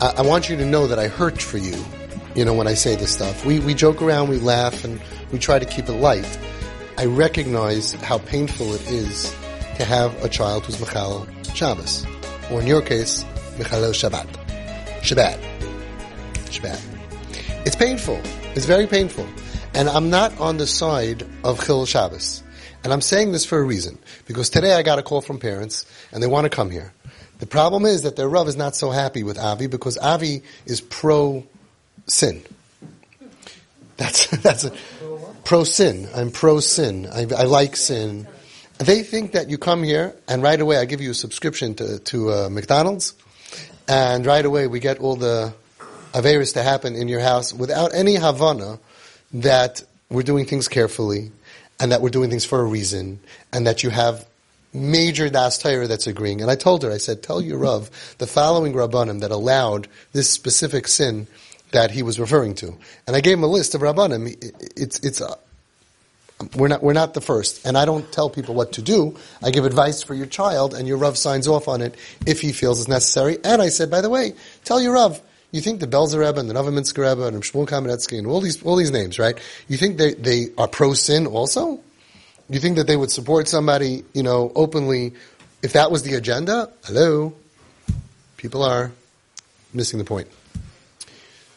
I, I want you to know that I hurt for you. You know, when I say this stuff, we we joke around, we laugh, and we try to keep it light. I recognize how painful it is to have a child who's Mechal Shabbos, or in your case, Mechalel Shabbat. Shabbat. Shabbat. It's painful. It's very painful. And I'm not on the side of Chil Shabbos. And I'm saying this for a reason. Because today I got a call from parents, and they want to come here. The problem is that their Rav is not so happy with Avi, because Avi is pro-sin. That's, that's a, pro-sin. I'm pro-sin. I, I like sin. They think that you come here and right away I give you a subscription to, to uh, McDonald's and right away we get all the Averis to happen in your house without any Havana that we're doing things carefully and that we're doing things for a reason and that you have major Das Torah that's agreeing. And I told her, I said, tell your Rav the following Rabbanim that allowed this specific sin that he was referring to. And I gave him a list of Rabbanim. It's, it's, uh, we're not, we're not the first. And I don't tell people what to do. I give advice for your child and your Rav signs off on it if he feels it's necessary. And I said, by the way, tell your Rav, you think the Belzer Rebbe and the Novominsker Rebbe and Shmuel Kamenetsky and all these, all these names, right? You think they, they are pro-sin also? You think that they would support somebody, you know, openly if that was the agenda? Hello? People are missing the point.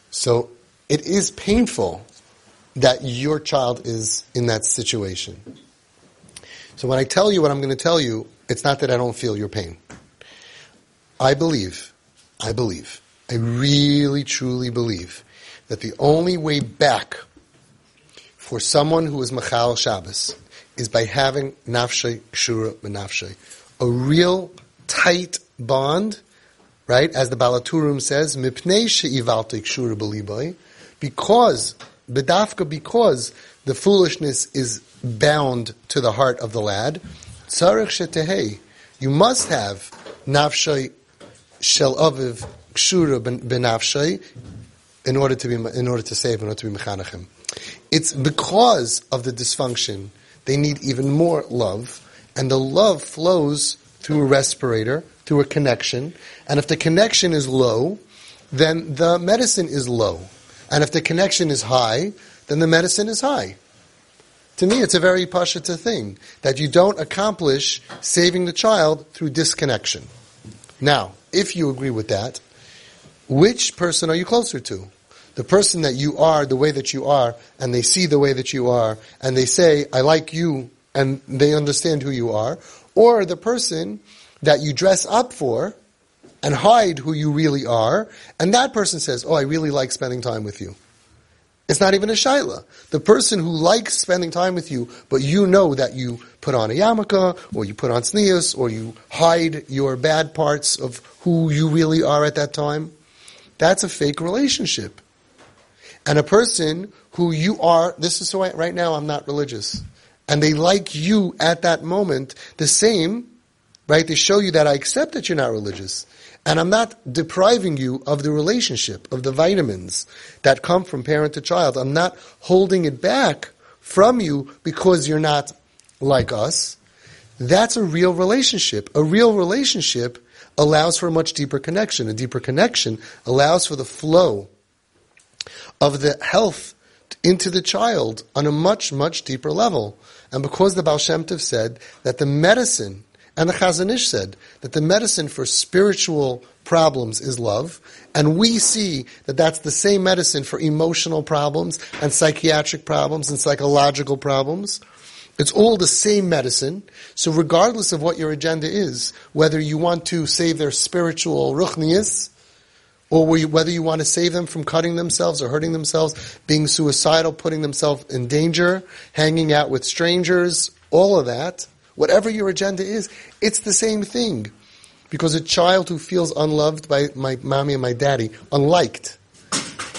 So it is painful that your child is in that situation. So when I tell you what I'm going to tell you, it's not that I don't feel your pain. I believe, I believe, I really truly believe that the only way back for someone who is Machal Shabbos is by having nafshay kshura benafshay, a real tight bond, right? As the Baal HaTurim says, mipnei she'ivalti kshura beliboy, because bedafka because the foolishness is bound to the heart of the lad. Tzarech shetehei, you must have nafshay shel aviv kshura benafshay in order to be in order to save in order to be mechanachim. It's because of the dysfunction they need even more love, and the love flows through a respirator, through a connection, and if the connection is low, then the medicine is low. And if the connection is high, then the medicine is high. To me, it's a very pashata thing that you don't accomplish saving the child through disconnection. Now, if you agree with that, which person are you closer to? The person that you are the way that you are, and they see the way that you are, and they say, I like you, and they understand who you are, or the person that you dress up for, and hide who you really are, and that person says, "Oh, I really like spending time with you." It's not even a shaila. The person who likes spending time with you, but you know that you put on a yarmulke, or you put on tznius, or you hide your bad parts of who you really are at that time, that's a fake relationship. And a person who you are, this is why right now I'm not religious, and they like you at that moment the same, right? They show you that I accept that you're not religious. And I'm not depriving you of the relationship, of the vitamins that come from parent to child. I'm not holding it back from you because you're not like us. That's a real relationship. A real relationship allows for a much deeper connection. A deeper connection allows for the flow of the health into the child on a much, much deeper level. And because the Baal Shem Tov said that the medicine and the Chazon Ish said that the medicine for spiritual problems is love, and we see that that's the same medicine for emotional problems and psychiatric problems and psychological problems. It's all the same medicine. So regardless of what your agenda is, whether you want to save their spiritual ruchnias, or whether you want to save them from cutting themselves or hurting themselves, being suicidal, putting themselves in danger, hanging out with strangers, all of that, whatever your agenda is, it's the same thing. Because a child who feels unloved by my mommy and my daddy, unliked,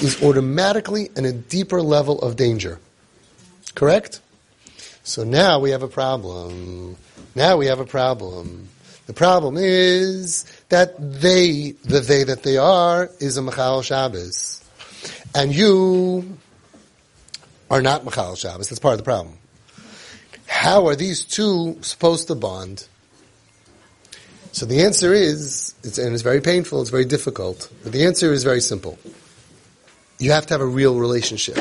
is automatically in a deeper level of danger. Correct? So now we have a problem. Now we have a problem. The problem is that they, the they that they are, is a Machal Shabbos. And you are not Machal Shabbos. That's part of the problem. How are these two supposed to bond? So the answer is it's, and it's very painful, it's very difficult. But the answer is very simple. You have to have a real relationship.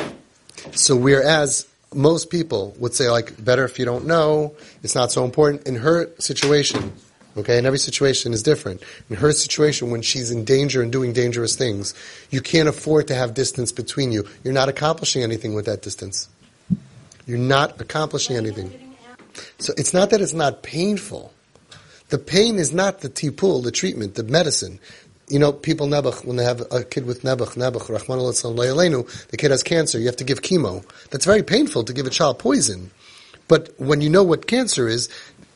So whereas most people would say like, better if you don't know, it's not so important. In her situation, okay, and every situation is different. In her situation, when she's in danger and doing dangerous things, you can't afford to have distance between you. You're not accomplishing anything with that distance. You're not accomplishing anything. So it's not that it's not painful. The pain is not the tipul, the treatment, the medicine. You know, people nebuch, when they have a kid with nebuch, nebuch, rachman the kid has cancer, you have to give chemo. That's very painful to give a child poison. But when you know what cancer is,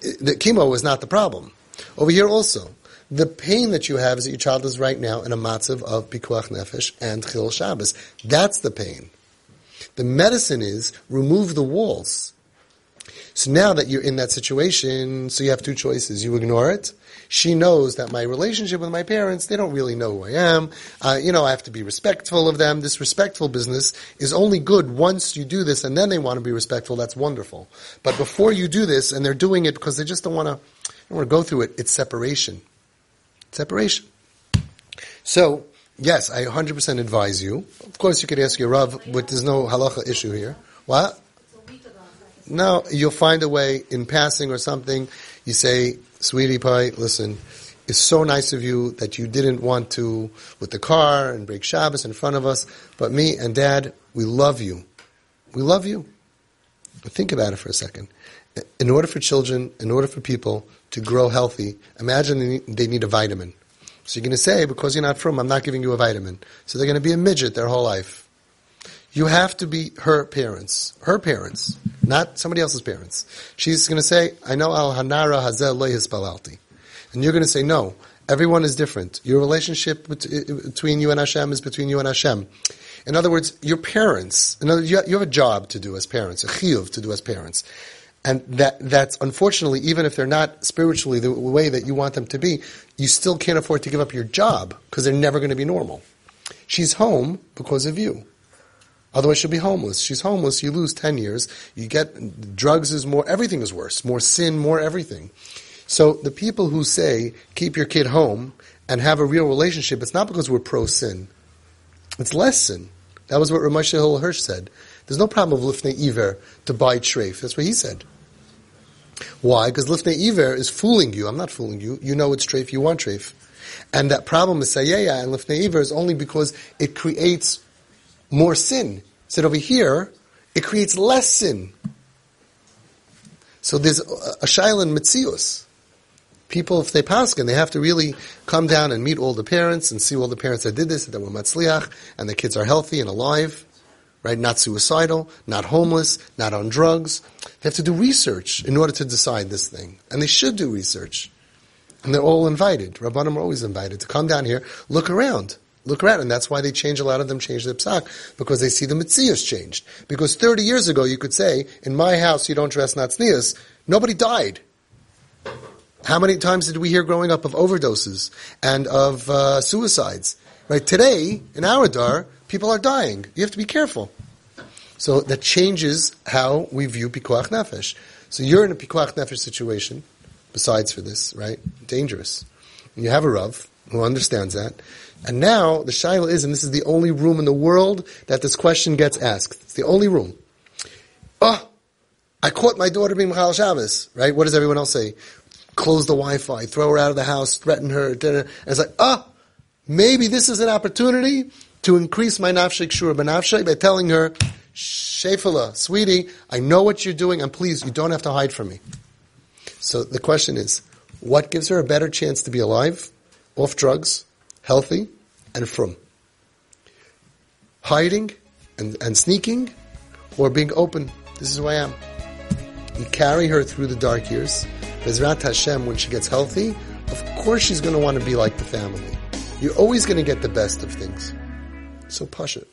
the chemo is not the problem. Over here also, the pain that you have is that your child is right now in a matzav of pikuach nefesh and chil Shabbos. That's the pain. The medicine is remove the walls. So now that you're in that situation, so you have two choices. You ignore it. She knows that my relationship with my parents, they don't really know who I am. Uh, you know, I have to be respectful of them. This respectful business is only good once you do this and then they want to be respectful. That's wonderful. But before you do this and they're doing it because they just don't want to, don't want to go through it, it's separation. Separation. So, yes, I 100% advise you. Of course, you could ask your Rav, but there's no halacha issue here. What? No, you'll find a way in passing or something. You say, sweetie pie, listen, it's so nice of you that you didn't want to with the car and break Shabbos in front of us, but me and dad, we love you. We love you. But think about it for a second. In order for children, in order for people to grow healthy, imagine they need a vitamin. So you're going to say, because you're not from, I'm not giving you a vitamin. So they're going to be a midget their whole life. You have to be her parents, her parents, not somebody else's parents. She's going to say, "I know al hanara hazel balalti," and you're going to say, "No, everyone is different. Your relationship between you and Hashem is between you and Hashem." In other words, your parents. In other, you have a job to do as parents, a chiyuv to do as parents. And that, that's unfortunately, even if they're not spiritually the way that you want them to be, you still can't afford to give up your job because they're never going to be normal. She's home because of you. Otherwise, she'll be homeless. She's homeless. You lose 10 years. You get, drugs is more, everything is worse. More sin, more everything. So the people who say, keep your kid home and have a real relationship, it's not because we're pro sin. It's less sin. That was what Ramesh Hill Hirsch said. There's no problem of lifnei iver to buy treif. That's what he said. Why? Because lifnei iver is fooling you. I'm not fooling you. You know it's treif. You want treif. And that problem is sayaya and lifnei iver is only because it creates more sin. Said over here, it creates less sin. So there's a shailan mitzius. People, if they pass, and they have to really come down and meet all the parents and see all the parents that did this, that were matzliach, and the kids are healthy and alive, right? Not suicidal, not homeless, not on drugs. They have to do research in order to decide this thing. And they should do research. And they're all invited. Rabbanim are always invited to come down here, look around look around, and that's why they change. A lot of them change the psak because they see the mitzias changed. Because 30 years ago, you could say, "In my house, you don't dress natznias." Nobody died. How many times did we hear growing up of overdoses and of uh, suicides? Right today, in our dar, people are dying. You have to be careful. So that changes how we view pikuach nefesh. So you're in a pikuach nefesh situation. Besides for this, right? Dangerous. You have a rav who understands that. And now the shaila is, and this is the only room in the world that this question gets asked. It's the only room. Oh, I caught my daughter being Michal Shabbos, right? What does everyone else say? Close the Wi-Fi, throw her out of the house, threaten her, dinner. And it's like, oh, maybe this is an opportunity to increase my nafshik shura benafshay by telling her, Shefala, sweetie, I know what you're doing, and please, you don't have to hide from me. So the question is, what gives her a better chance to be alive, off drugs, healthy, and from. Hiding and, and sneaking or being open. This is who I am. You carry her through the dark years. Bezrat Hashem, when she gets healthy, of course she's going to want to be like the family. You're always going to get the best of things. So push it.